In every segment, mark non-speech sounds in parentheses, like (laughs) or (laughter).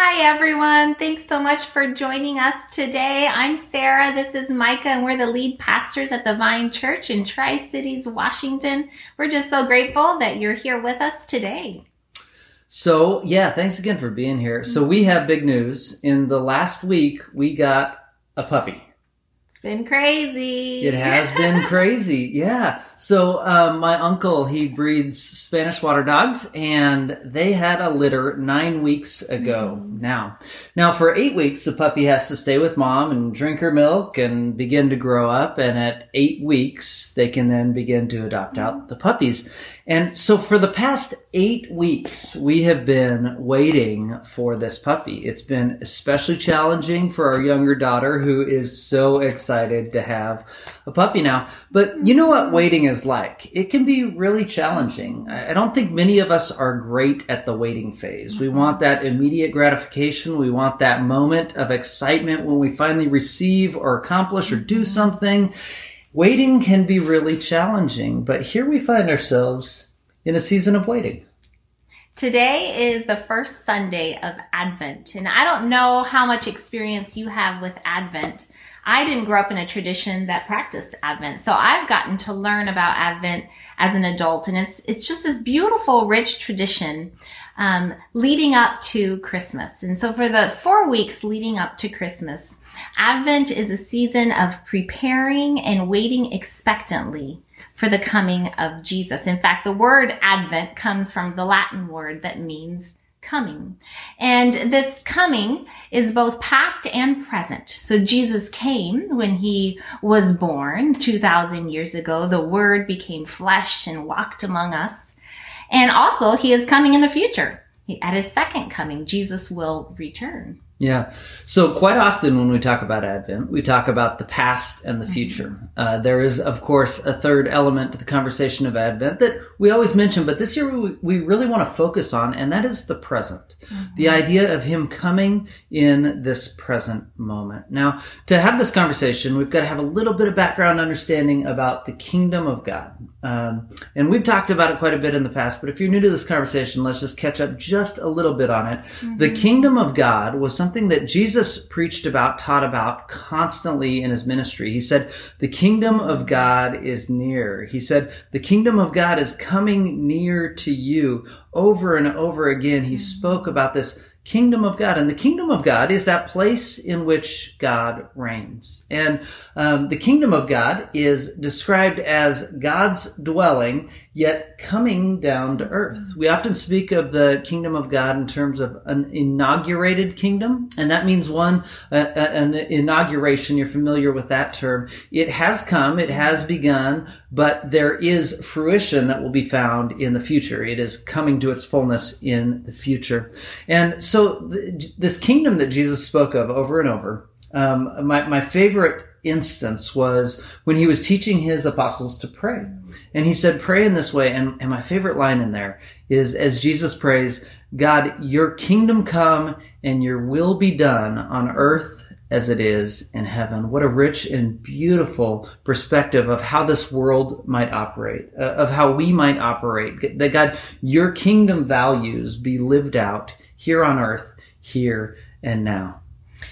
Hi, everyone. Thanks so much for joining us today. I'm Sarah. This is Micah, and we're the lead pastors at the Vine Church in Tri Cities, Washington. We're just so grateful that you're here with us today. So, yeah, thanks again for being here. So, we have big news. In the last week, we got a puppy. It's been crazy. It has been (laughs) crazy, yeah. So um, my uncle he breeds Spanish water dogs, and they had a litter nine weeks ago. Mm. Now, now for eight weeks, the puppy has to stay with mom and drink her milk and begin to grow up. And at eight weeks, they can then begin to adopt out the puppies. And so for the past eight weeks, we have been waiting for this puppy. It's been especially challenging for our younger daughter who is so excited to have a puppy now. But you know what mm-hmm. waiting is like? It can be really challenging. I don't think many of us are great at the waiting phase. We mm-hmm. want that immediate gratification. We want that moment of excitement when we finally receive or accomplish or do mm-hmm. something. Waiting can be really challenging, but here we find ourselves in a season of waiting. Today is the first Sunday of Advent, and I don't know how much experience you have with Advent. I didn't grow up in a tradition that practiced Advent, so I've gotten to learn about Advent as an adult, and it's it's just this beautiful, rich tradition um, leading up to Christmas. And so, for the four weeks leading up to Christmas, Advent is a season of preparing and waiting expectantly for the coming of Jesus. In fact, the word Advent comes from the Latin word that means coming. And this coming is both past and present. So Jesus came when he was born 2000 years ago. The word became flesh and walked among us. And also he is coming in the future. At his second coming, Jesus will return. Yeah. So quite often when we talk about Advent, we talk about the past and the mm-hmm. future. Uh, there is, of course, a third element to the conversation of Advent that we always mention, but this year we, we really want to focus on, and that is the present. Mm-hmm. The idea of Him coming in this present moment. Now, to have this conversation, we've got to have a little bit of background understanding about the kingdom of God. Um, and we've talked about it quite a bit in the past, but if you're new to this conversation, let's just catch up just a little bit on it. Mm-hmm. The kingdom of God was something something that Jesus preached about, taught about constantly in his ministry. He said, the kingdom of God is near. He said, the kingdom of God is coming near to you. Over and over again, he spoke about this kingdom of God. And the kingdom of God is that place in which God reigns. And um, the kingdom of God is described as God's dwelling yet coming down to earth. We often speak of the kingdom of God in terms of an inaugurated kingdom, and that means one, uh, an inauguration. You're familiar with that term. It has come, it has begun, but there is fruition that will be found in the future. It is coming to its fullness in the future. And so th- this kingdom that Jesus spoke of over and over, um, my, my favorite instance was when he was teaching his apostles to pray. And he said, pray in this way. And, and my favorite line in there is as Jesus prays, God, your kingdom come and your will be done on earth as it is in heaven. What a rich and beautiful perspective of how this world might operate, uh, of how we might operate. That God, your kingdom values be lived out here on earth, here and now.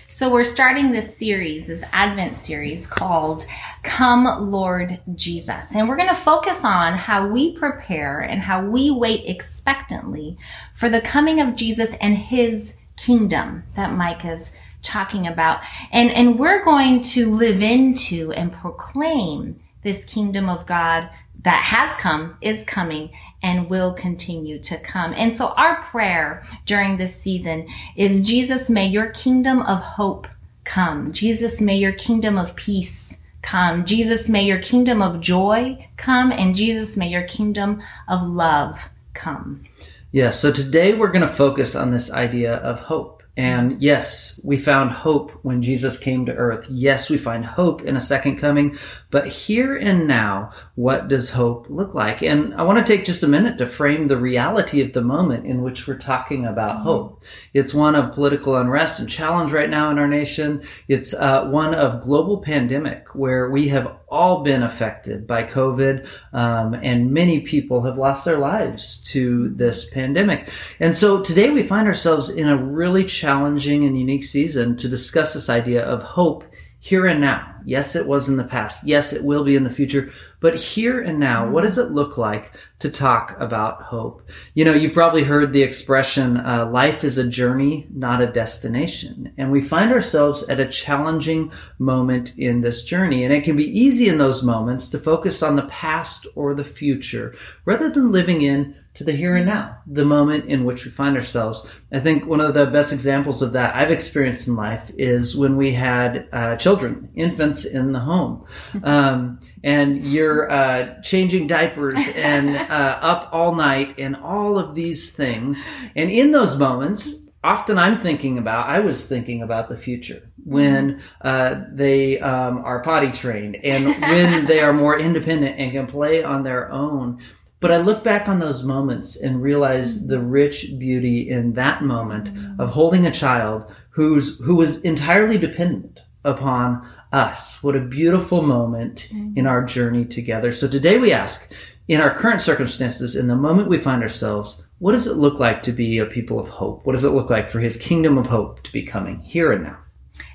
So we're starting this series, this Advent series called Come Lord Jesus. And we're going to focus on how we prepare and how we wait expectantly for the coming of Jesus and his kingdom that Mike is talking about. And, and we're going to live into and proclaim this kingdom of God that has come, is coming, and will continue to come. And so our prayer during this season is Jesus, may your kingdom of hope come. Jesus, may your kingdom of peace come. Jesus, may your kingdom of joy come. And Jesus, may your kingdom of love come. Yeah, so today we're going to focus on this idea of hope. And yes, we found hope when Jesus came to earth. Yes, we find hope in a second coming. But here and now, what does hope look like? And I want to take just a minute to frame the reality of the moment in which we're talking about mm-hmm. hope. It's one of political unrest and challenge right now in our nation. It's uh, one of global pandemic where we have all been affected by COVID, um, and many people have lost their lives to this pandemic. And so today we find ourselves in a really challenging and unique season to discuss this idea of hope here and now. Yes, it was in the past. Yes, it will be in the future. But here and now, what does it look like to talk about hope? You know, you've probably heard the expression, uh, life is a journey, not a destination. And we find ourselves at a challenging moment in this journey. And it can be easy in those moments to focus on the past or the future rather than living in to the here and now, the moment in which we find ourselves. I think one of the best examples of that I've experienced in life is when we had uh, children, infants in the home. Um, and you're uh, changing diapers and uh, up all night and all of these things. And in those moments, often I'm thinking about, I was thinking about the future when uh, they um, are potty trained and when (laughs) they are more independent and can play on their own. But I look back on those moments and realize the rich beauty in that moment of holding a child who's who was entirely dependent upon us. What a beautiful moment in our journey together. So today we ask, in our current circumstances, in the moment we find ourselves, what does it look like to be a people of hope? What does it look like for his kingdom of hope to be coming here and now?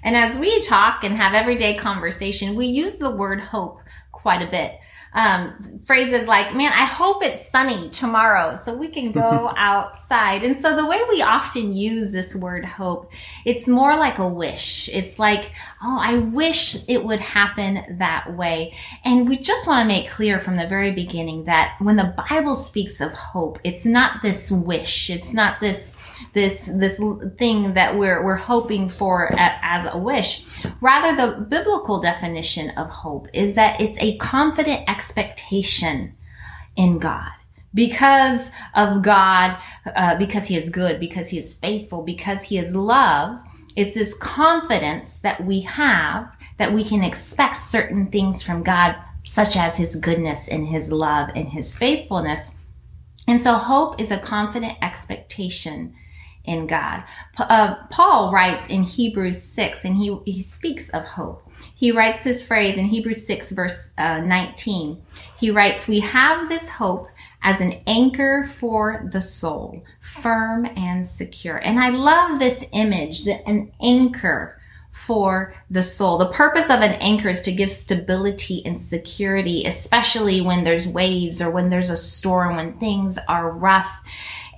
And as we talk and have everyday conversation, we use the word hope quite a bit um, phrases like, man, I hope it's sunny tomorrow so we can go (laughs) outside. And so the way we often use this word hope, it's more like a wish. It's like, oh, I wish it would happen that way. And we just want to make clear from the very beginning that when the Bible speaks of hope, it's not this wish. It's not this, this, this thing that we're, we're hoping for as a wish. Rather, the biblical definition of hope is that it's a confident expectation in God because of God, uh, because He is good, because He is faithful, because He is love. It's this confidence that we have that we can expect certain things from God, such as His goodness and His love and His faithfulness. And so hope is a confident expectation in God. Uh, Paul writes in Hebrews 6, and he, he speaks of hope. He writes this phrase in Hebrews 6, verse uh, 19. He writes, We have this hope as an anchor for the soul, firm and secure. And I love this image, that an anchor for the soul. The purpose of an anchor is to give stability and security, especially when there's waves or when there's a storm, when things are rough.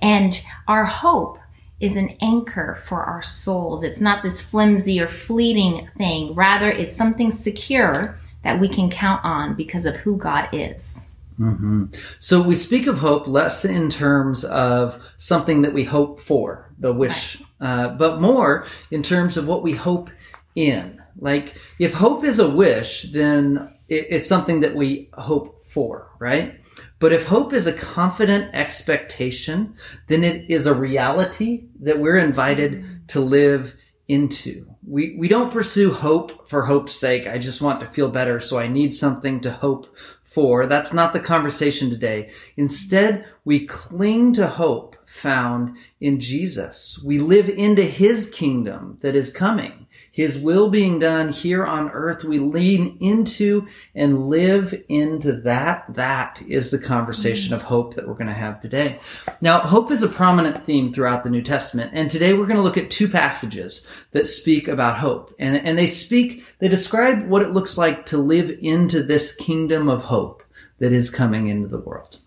And our hope is an anchor for our souls. It's not this flimsy or fleeting thing. Rather, it's something secure that we can count on because of who God is. Mm-hmm. So we speak of hope less in terms of something that we hope for, the wish, right. uh, but more in terms of what we hope in. Like, if hope is a wish, then it, it's something that we hope for, right? But if hope is a confident expectation, then it is a reality that we're invited to live into. We, we don't pursue hope for hope's sake. I just want to feel better, so I need something to hope for. That's not the conversation today. Instead, we cling to hope found in Jesus. We live into his kingdom that is coming. His will being done here on earth, we lean into and live into that. That is the conversation mm-hmm. of hope that we're going to have today. Now, hope is a prominent theme throughout the New Testament, and today we're going to look at two passages that speak about hope. And, and they speak, they describe what it looks like to live into this kingdom of hope that is coming into the world.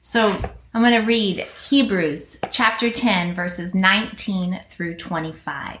So I'm going to read Hebrews chapter 10, verses 19 through 25.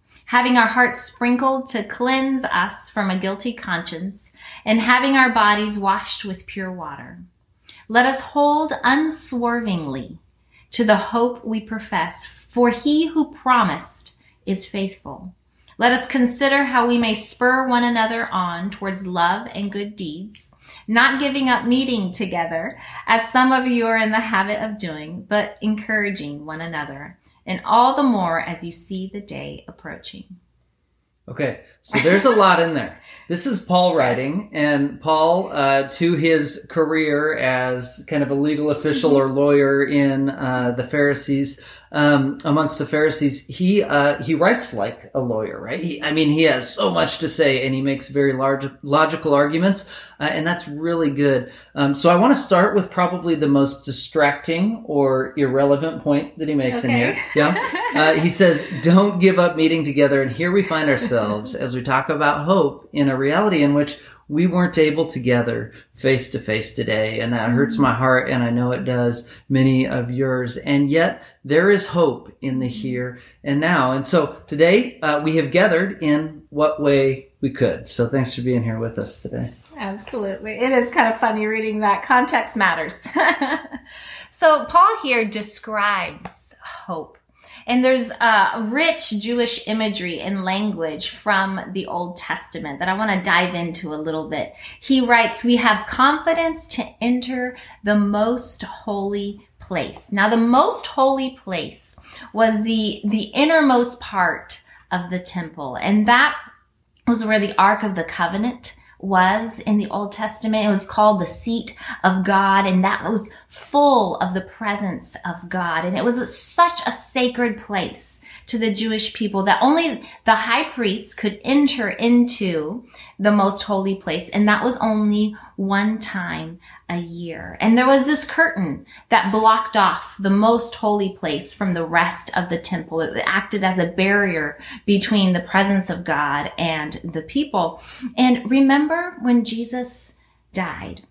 having our hearts sprinkled to cleanse us from a guilty conscience, and having our bodies washed with pure water. Let us hold unswervingly to the hope we profess, for he who promised is faithful. Let us consider how we may spur one another on towards love and good deeds. not giving up meeting together, as some of you are in the habit of doing, but encouraging one another, and all the more as you see the day approaching. Okay, so there's a lot in there. (laughs) This is Paul writing, and Paul, uh, to his career as kind of a legal official or lawyer in uh, the Pharisees, um, amongst the Pharisees, he uh, he writes like a lawyer, right? He, I mean, he has so much to say, and he makes very large logical arguments, uh, and that's really good. Um, so I want to start with probably the most distracting or irrelevant point that he makes okay. in here. Yeah, uh, he says, "Don't give up meeting together," and here we find ourselves as we talk about hope in a reality in which we weren't able to gather face to face today. And that hurts my heart. And I know it does many of yours. And yet there is hope in the here and now. And so today uh, we have gathered in what way we could. So thanks for being here with us today. Absolutely. It is kind of funny reading that. Context matters. (laughs) so Paul here describes hope and there's uh, rich Jewish imagery and language from the Old Testament that I want to dive into a little bit. He writes, We have confidence to enter the most holy place. Now, the most holy place was the, the innermost part of the temple, and that was where the Ark of the Covenant was in the Old Testament. It was called the seat of God and that was full of the presence of God. And it was such a sacred place to the Jewish people that only the high priests could enter into the most holy place. And that was only one time a year. And there was this curtain that blocked off the most holy place from the rest of the temple. It acted as a barrier between the presence of God and the people. And remember when Jesus died,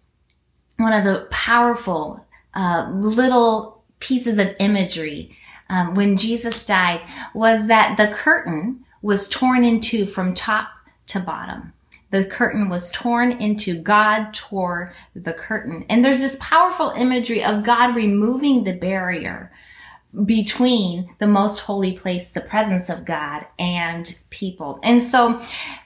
one of the powerful uh, little pieces of imagery um, when Jesus died was that the curtain was torn in two from top to bottom the curtain was torn into God tore the curtain. And there's this powerful imagery of God removing the barrier between the most holy place, the presence of God and people. And so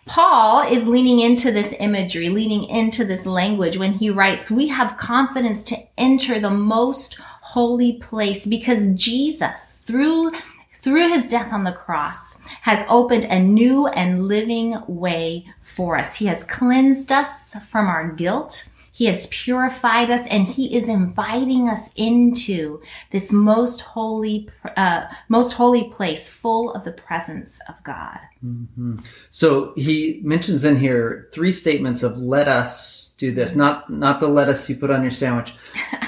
Paul is leaning into this imagery, leaning into this language when he writes, we have confidence to enter the most holy place because Jesus, through through his death on the cross, has opened a new and living way for us. He has cleansed us from our guilt. He has purified us and he is inviting us into this most holy, uh, most holy place full of the presence of God. Mm-hmm. So he mentions in here three statements of let us do this, not, not the lettuce you put on your sandwich.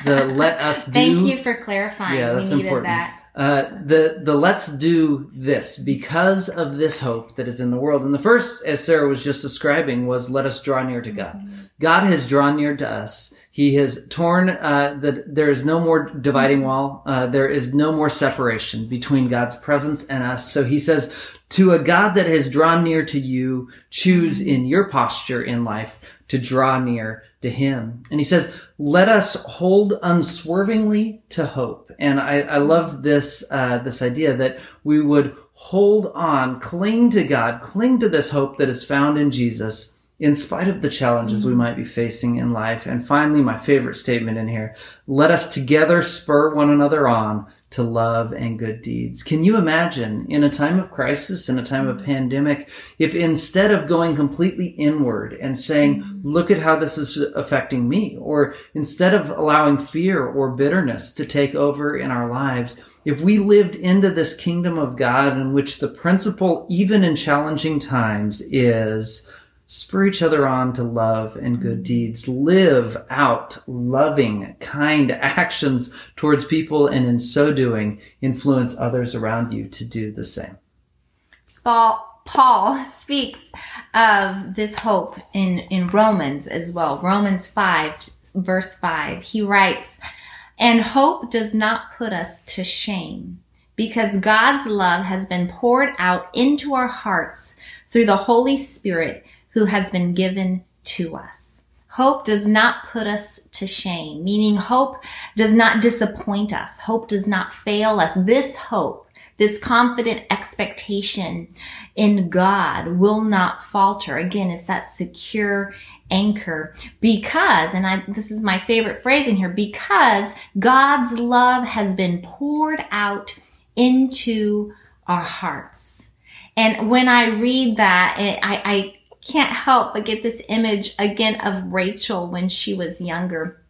The let us (laughs) do. Thank you for clarifying. Yeah, that's we needed important. that. Uh, the the let's do this because of this hope that is in the world. And the first, as Sarah was just describing, was let us draw near to God. God has drawn near to us. He has torn uh, the. There is no more dividing wall. Uh, there is no more separation between God's presence and us. So He says, to a God that has drawn near to you, choose in your posture in life to draw near to him. And he says, let us hold unswervingly to hope. And I, I love this, uh, this idea that we would hold on, cling to God, cling to this hope that is found in Jesus in spite of the challenges we mm. might be facing in life. And finally, my favorite statement in here, let us together spur one another on to love and good deeds. Can you imagine in a time of crisis, in a time of mm. pandemic, if instead of going completely inward and saying, mm. look at how this is affecting me, or instead of allowing fear or bitterness to take over in our lives, if we lived into this kingdom of God in which the principle, even in challenging times, is spur each other on to love and good mm-hmm. deeds. Live out loving, kind (laughs) actions towards people, and in so doing, influence others around you to do the same. Paul, Paul speaks of this hope in, in Romans as well. Romans 5, verse 5. He writes, And hope does not put us to shame because God's love has been poured out into our hearts through the Holy Spirit who has been given to us. Hope does not put us to shame, meaning hope does not disappoint us. Hope does not fail us. This hope this confident expectation in God will not falter. Again, it's that secure anchor because, and I, this is my favorite phrase in here, because God's love has been poured out into our hearts. And when I read that, I, I can't help but get this image again of Rachel when she was younger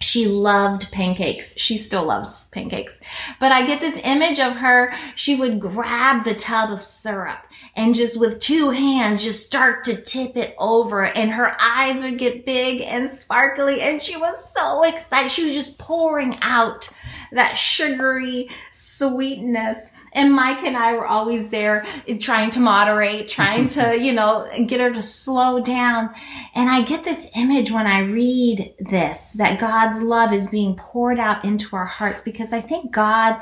she loved pancakes. She still loves pancakes. But I get this image of her. She would grab the tub of syrup and just with two hands just start to tip it over and her eyes would get big and sparkly and she was so excited. She was just pouring out that sugary sweetness. And Mike and I were always there trying to moderate, trying to, (laughs) you know, get her to slow down. And I get this image when I read this, that God's love is being poured out into our hearts because I think God,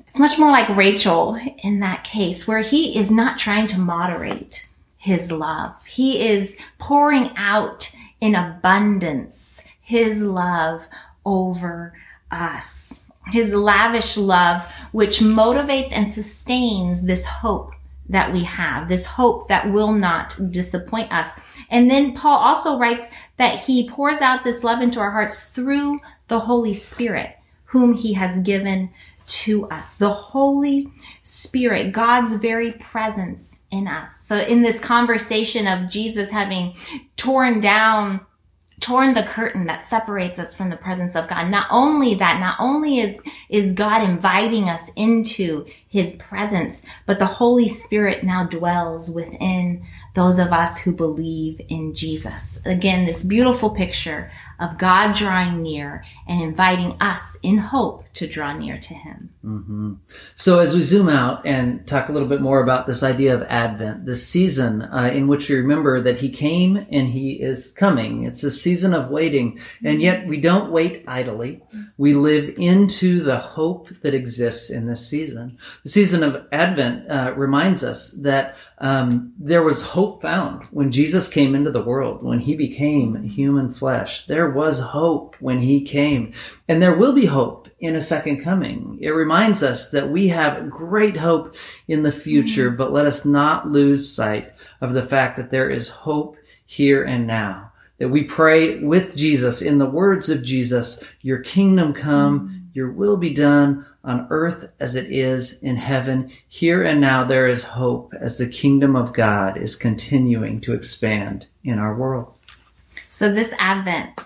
it's much more like Rachel in that case where he is not trying to moderate his love. He is pouring out in abundance his love over us. His lavish love, which motivates and sustains this hope that we have, this hope that will not disappoint us. And then Paul also writes that he pours out this love into our hearts through the Holy Spirit, whom he has given to us. The Holy Spirit, God's very presence in us. So in this conversation of Jesus having torn down torn the curtain that separates us from the presence of God. Not only that, not only is, is God inviting us into his presence, but the Holy Spirit now dwells within those of us who believe in Jesus. Again, this beautiful picture of God drawing near and inviting us in hope to draw near to Him. Mm-hmm. So, as we zoom out and talk a little bit more about this idea of Advent, this season uh, in which we remember that He came and He is coming, it's a season of waiting, and yet we don't wait idly. We live into the hope that exists in this season. The season of Advent uh, reminds us that um, there was hope found when Jesus came into the world, when He became human flesh. There there was hope when he came. And there will be hope in a second coming. It reminds us that we have great hope in the future, mm-hmm. but let us not lose sight of the fact that there is hope here and now. That we pray with Jesus in the words of Jesus, your kingdom come, mm-hmm. your will be done on earth as it is in heaven. Here and now there is hope as the kingdom of God is continuing to expand in our world. So this Advent,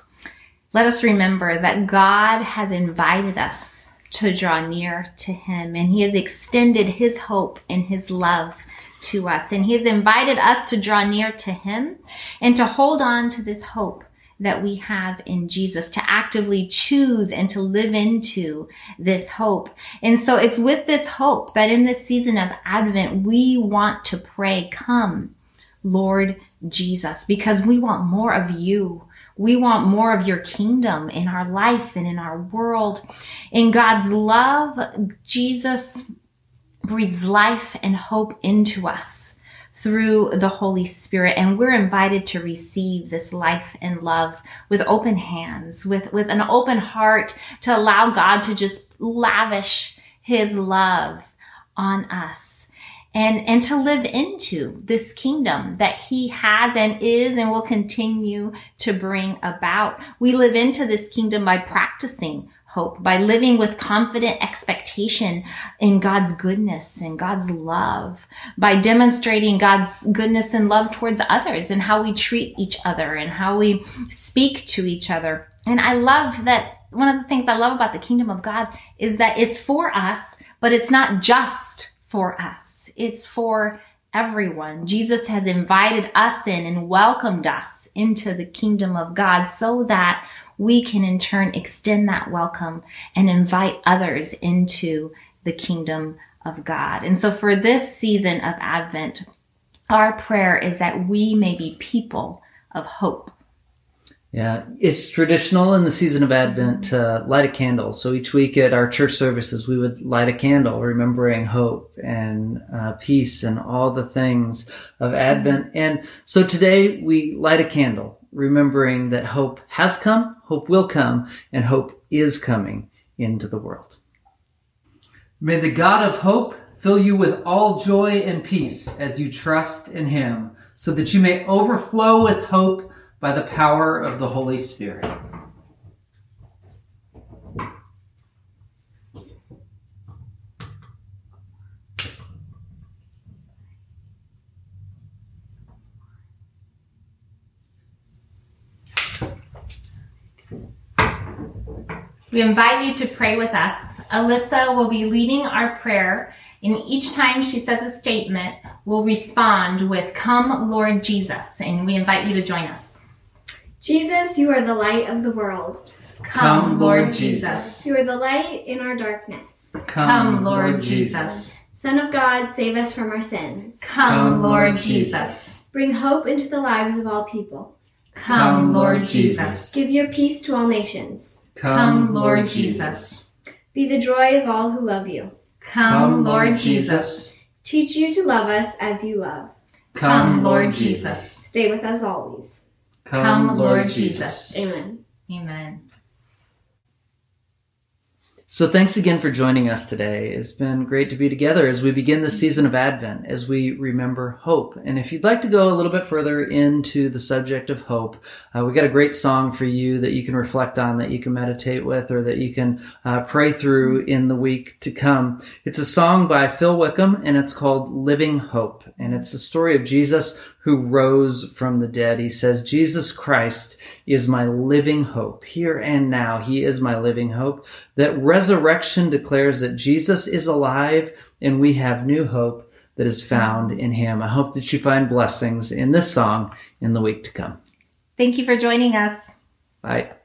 let us remember that God has invited us to draw near to Him and He has extended His hope and His love to us. And He has invited us to draw near to Him and to hold on to this hope that we have in Jesus, to actively choose and to live into this hope. And so it's with this hope that in this season of Advent, we want to pray, come, Lord Jesus, because we want more of you. We want more of your kingdom in our life and in our world. In God's love, Jesus breathes life and hope into us through the Holy Spirit. And we're invited to receive this life and love with open hands, with, with an open heart to allow God to just lavish his love on us and, and to live into this kingdom that he has and is and will continue to bring about. We live into this kingdom by practicing hope, by living with confident expectation in God's goodness and God's love, by demonstrating God's goodness and love towards others and how we treat each other and how we speak to each other. And I love that one of the things I love about the kingdom of God is that it's for us, but it's not just for us it's for everyone. Jesus has invited us in and welcomed us into the kingdom of God so that we can in turn extend that welcome and invite others into the kingdom of God. And so for this season of Advent, our prayer is that we may be people of hope yeah, it's traditional in the season of Advent to light a candle. So each week at our church services, we would light a candle, remembering hope and uh, peace and all the things of Advent. And so today we light a candle, remembering that hope has come, hope will come, and hope is coming into the world. May the God of hope fill you with all joy and peace as you trust in him, so that you may overflow with hope by the power of the Holy Spirit. We invite you to pray with us. Alyssa will be leading our prayer, and each time she says a statement, we'll respond with, Come, Lord Jesus. And we invite you to join us. Jesus, you are the light of the world. Come, Lord Jesus. You are the light in our darkness. Come, Lord Jesus. Son of God, save us from our sins. Come, Lord Jesus. Bring hope into the lives of all people. Come, Lord Jesus. Give your peace to all nations. Come, Lord Jesus. Be the joy of all who love you. Come, Lord Jesus. Teach you to love us as you love. Come, Lord Jesus. Stay with us always. Come, Lord Jesus. Amen. Amen. So thanks again for joining us today. It's been great to be together as we begin the season of Advent, as we remember hope. And if you'd like to go a little bit further into the subject of hope, uh, we got a great song for you that you can reflect on, that you can meditate with, or that you can uh, pray through in the week to come. It's a song by Phil Wickham, and it's called Living Hope. And it's the story of Jesus who rose from the dead. He says, Jesus Christ is my living hope. Here and now, He is my living hope. That resurrection declares that Jesus is alive and we have new hope that is found in Him. I hope that you find blessings in this song in the week to come. Thank you for joining us. Bye.